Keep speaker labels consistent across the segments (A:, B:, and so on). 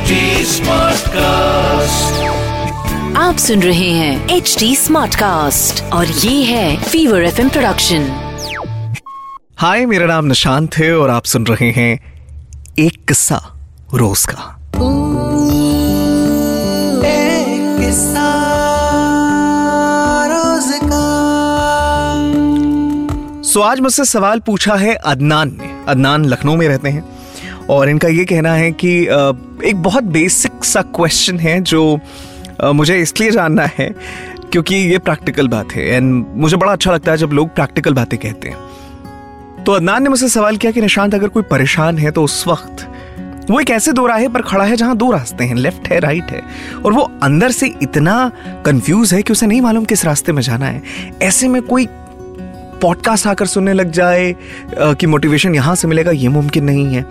A: HD Smartcast.
B: आप सुन रहे हैं एच डी स्मार्ट कास्ट और ये है फीवर एफ़ प्रोडक्शन
C: हाय मेरा नाम निशांत है और आप सुन रहे हैं एक किस्सा रोज का। सो आज मुझसे सवाल पूछा है अदनान ने। अदनान लखनऊ में रहते हैं। और इनका ये कहना है कि एक बहुत बेसिक सा क्वेश्चन है जो मुझे इसलिए जानना है क्योंकि ये प्रैक्टिकल बात है एंड मुझे बड़ा अच्छा लगता है जब लोग प्रैक्टिकल बातें कहते हैं। तो अदनान ने मुझसे सवाल किया कि निशांत, अगर कोई परेशान है तो उस वक्त वो एक ऐसे दो राहे पर खड़ा है जहाँ दो रास्ते हैं लेफ़्ट है राइट है। और वो अंदर से इतना कंफ्यूज है कि उसे नहीं मालूम किस रास्ते में जाना है। ऐसे में कोई पॉडकास्ट आकर सुनने लग जाए कि मोटिवेशन यहाँ से मिलेगा, ये मुमकिन नहीं है।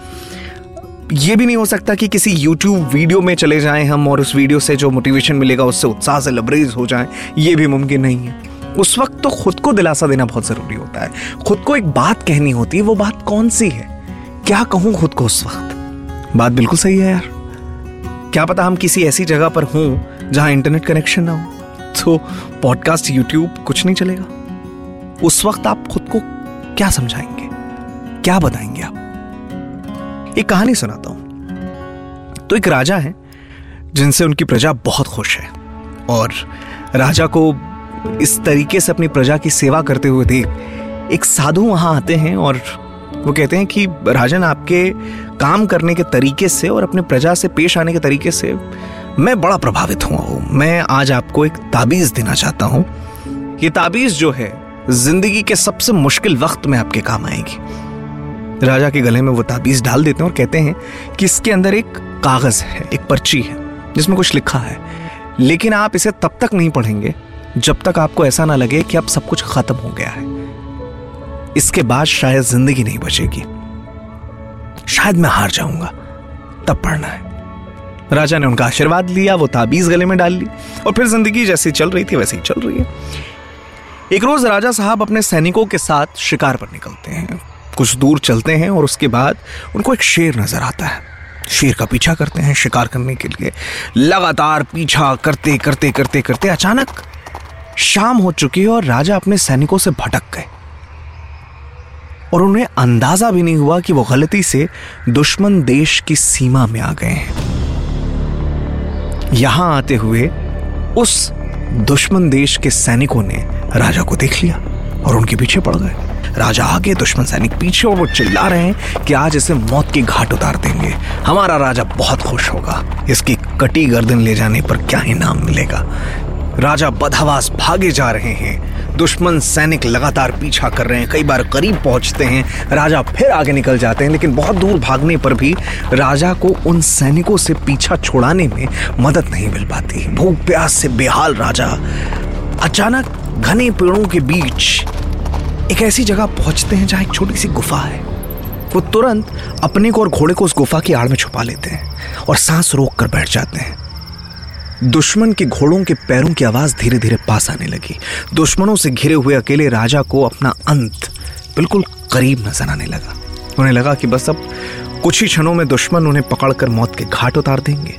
C: ये भी नहीं हो सकता कि किसी YouTube वीडियो में चले जाएँ हम और उस वीडियो से जो मोटिवेशन मिलेगा उससे उत्साह से लबरेज हो जाएँ, ये भी मुमकिन नहीं है। उस वक्त तो खुद को दिलासा देना बहुत ज़रूरी होता है। खुद को एक बात कहनी होती है, वो बात कौन सी है? क्या कहूँ खुद को उस वक्त? बात बिल्कुल सही है यार। क्या पता हम किसी ऐसी जगह पर हों जहाँ इंटरनेट कनेक्शन ना हो। तो पॉडकास्ट यूट्यूब कुछ नहीं चलेगा। उस वक्त आप खुद को क्या समझाएँगे? क्या बताएँगे आप? एक कहानी सुनाता हूँ। तो एक राजा है, जिनसे उनकी प्रजा बहुत खुश है और राजा को इस तरीके से अपनी प्रजा की सेवा करते हुए देख एक साधु वहाँ आते हैं और वो कहते हैं कि, राजन, आपके काम करने के तरीके से और अपने प्रजा से पेश आने के तरीके से मैं बड़ा प्रभावित हुआ हूँ। मैं आज आपको एक ताबीज देना चाहता हूँ। ये ताबीज जो है, ज़िंदगी के सबसे मुश्किल वक्त में आपके काम आएगी। राजा के गले में वो ताबीज डाल देते हैं और कहते हैं कि इसके अंदर एक कागज़ है, एक पर्ची है, जिसमें कुछ लिखा है। लेकिन आप इसे तब तक नहीं पढ़ेंगे जब तक आपको ऐसा ना लगे कि अब सब कुछ खत्म हो गया है। इसके बाद शायद ज़िंदगी नहीं बचेगी। शायद मैं हार जाऊँगा। तब पढ़ना है। राजा ने उनका आशीर्वाद लिया, वो ताबीज गले में डाल ली और फिर ज़िंदगी जैसी चल रही थी, वैसे ही चल रही है। एक रोज राजा साहब अपने सैनिकों के साथ शिकार पर निकलते हैं। कुछ दूर चलते हैं और उसके बाद उनको एक शेर नज़र आता है। शेर का पीछा करते हैं शिकार करने के लिए। लगातार पीछा करते करते करते करते अचानक शाम हो चुकी है और राजा अपने सैनिकों से भटक गए। और उन्हें अंदाज़ा भी नहीं हुआ कि वो गलती से दुश्मन देश की सीमा में आ गए हैं। यहाँ आते हुए उस दुश्मन देश के सैनिकों ने राजा को देख लिया और उनके पीछे पड़ गए। राजा आगे दुश्मन सैनिक पीछे और वो चिल्ला रहे हैं कि आज इसे मौत की घाट उतार देंगे। हमारा राजा बहुत खुश होगा। इसकी कटी गर्दन ले जाने पर क्या इनाम मिलेगा? राजा बदहवास भागे जा रहे हैं। दुश्मन सैनिक लगातार पीछा कर रहे हैं। कई बार करीब पहुँचते हैं। राजा फिर आगे निकल जाते हैं, लेकिन बहुत दूर भागने पर भी राजा को उन सैनिकों से पीछा छुड़ाने में मदद नहीं मिल पाती। भूख, प्यास से बेहाल राजा। अचानक घने पेड़ों के बीच एक ऐसी जगह पहुँचते हैं जहाँ एक छोटी सी गुफा है। वो तुरंत अपने को और घोड़े को उस गुफा की आड़ में छुपा लेते हैं और सांस रोक कर बैठ जाते हैं। दुश्मन के घोड़ों के पैरों की आवाज़ धीरे धीरे पास आने लगी। दुश्मनों से घिरे हुए अकेले राजा को अपना अंत बिल्कुल करीब नज़र आने लगा। उन्हें लगा कि बस अब कुछ ही क्षणों में दुश्मन उन्हें पकड़कर मौत के घाट उतार देंगे।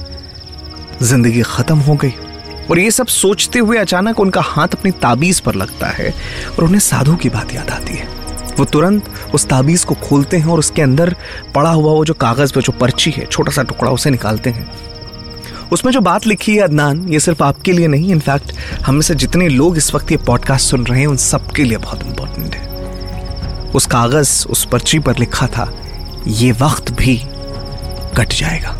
C: ज़िंदगी खत्म हो गई। और ये सब सोचते हुए अचानक उनका हाथ अपनी ताबीज पर लगता है और उन्हें साधु की बात याद आती है। वो तुरंत उस ताबीज को खोलते हैं और उसके अंदर पड़ा हुआ वो जो कागज़ पे जो पर्ची है छोटा सा टुकड़ा उसे निकालते हैं। उसमें जो बात लिखी है अदनान, ये सिर्फ़ आपके लिए नहीं इनफैक्ट हम से जितने लोग इस वक्त ये पॉडकास्ट सुन रहे हैं, उन सबके लिए बहुत इंपॉर्टेंट है। उस कागज़, उस पर्ची पर लिखा था, ये वक्त भी कट जाएगा।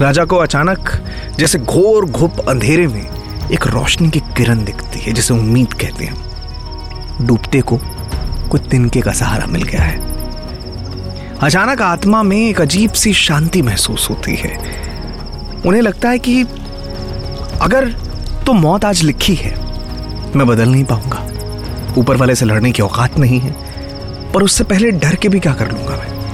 C: राजा को अचानक जैसे घोर घुप अंधेरे में एक रोशनी की किरण दिखती है, जिसे उम्मीद कहते हैं। डूबते को कुछ तिनके का सहारा मिल गया है। अचानक आत्मा में एक अजीब सी शांति महसूस होती है। उन्हें लगता है कि अगर तो मौत आज लिखी है, मैं बदल नहीं पाऊँगा। ऊपर वाले से लड़ने की औकात नहीं है, पर उससे पहले डर के भी क्या कर लूँगा मैं?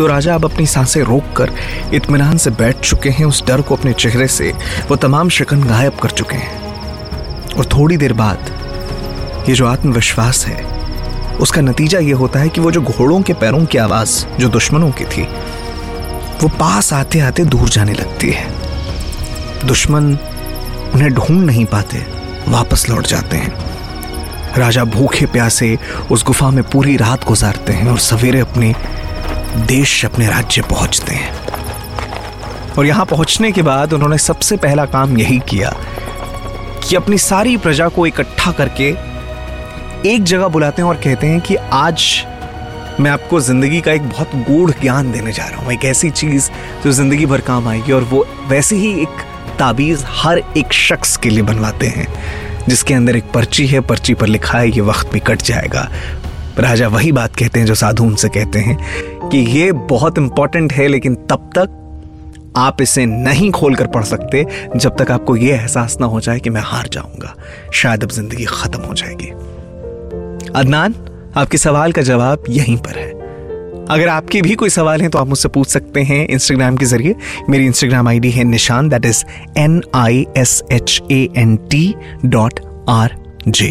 C: तो राजा अब अपनी साँसें रोककर इत्मीनान से बैठ चुके हैं। उस डर को अपने चेहरे से वो तमाम शिकन गायब कर चुके हैं। और थोड़ी देर बाद ये जो आत्मविश्वास है, उसका नतीजा ये होता है कि वो जो घोड़ों के पैरों की आवाज़, जो दुश्मनों की थी, वो पास आते आते दूर जाने लगती है। दुश्मन उन्हें ढूंढ नहीं पाते, वापस लौट जाते हैं। राजा भूखे प्यासे उस गुफा में पूरी रात गुजारते हैं और सवेरे अपने देश अपने राज्य पहुँचते हैं। और यहाँ पहुँचने के बाद उन्होंने सबसे पहला काम यही किया कि अपनी सारी प्रजा को इकट्ठा करके एक जगह बुलाते हैं और कहते हैं कि आज मैं आपको ज़िंदगी का एक बहुत गूढ़ ज्ञान देने जा रहा हूँ, एक ऐसी चीज़ जो ज़िंदगी भर काम आएगी और वो वैसे ही एक ताबीज हर एक शख्स के लिए बनवाते हैं, जिसके अंदर एक पर्ची है, पर्ची पर लिखा है, ये वक्त भी कट जाएगा। राजा वही बात कहते हैं जो साधु उनसे कहते हैं कि ये बहुत इंपॉर्टेंट है, लेकिन तब तक आप इसे नहीं खोल कर पढ़ सकते जब तक आपको यह एहसास ना हो जाए कि मैं हार जाऊँगा। शायद अब ज़िंदगी खत्म हो जाएगी। अदनान, आपके सवाल का जवाब यहीं पर है। अगर आपके भी कोई सवाल हैं तो आप मुझसे पूछ सकते हैं इंस्टाग्राम के ज़रिए। मेरी इंस्टाग्राम आईडी है Nishan that is N I S H A N T dot R J